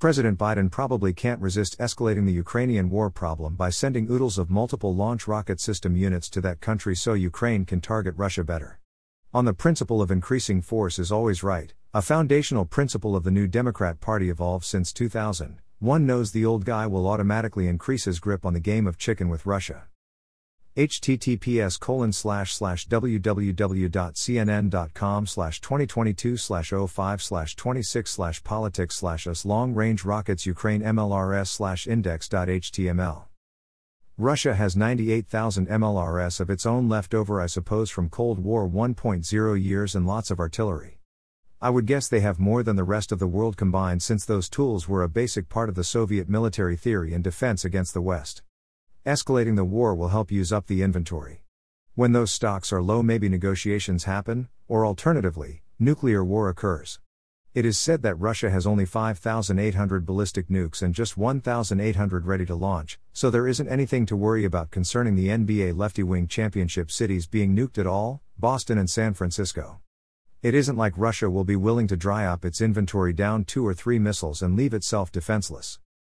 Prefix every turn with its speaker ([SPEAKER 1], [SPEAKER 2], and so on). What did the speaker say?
[SPEAKER 1] President Biden probably can't resist escalating the Ukrainian war problem by sending oodles of multiple launch rocket system units to that country so Ukraine can target Russia better. On the principle of increasing force is always right, a foundational principle of the New Democrat Party evolved since 2000. One knows the old guy will automatically increase his grip on the game of chicken with Russia https colon slash slash www.cnn.com slash 2022 slash 05 slash 26 slash politics slash us long range rockets Ukraine MLRS slash oh index.html. Russia has 98,000 MLRS of its own left over, I suppose, from Cold War 1.0 years and lots of artillery. I would guess they have more than the rest of the world combined since those tools were a basic part of the Soviet military theory and defense against the West. Escalating the war will help use up the inventory. When those stocks are low, maybe negotiations happen, or alternatively, nuclear war occurs. It is said that Russia has only 5,800 ballistic nukes and just 1,800 ready to launch, so there isn't anything to worry about concerning the NBA lefty wing championship cities being nuked at all Boston and San Francisco. It isn't like Russia will be willing to dry up its inventory down two or three missiles and leave itself defenseless.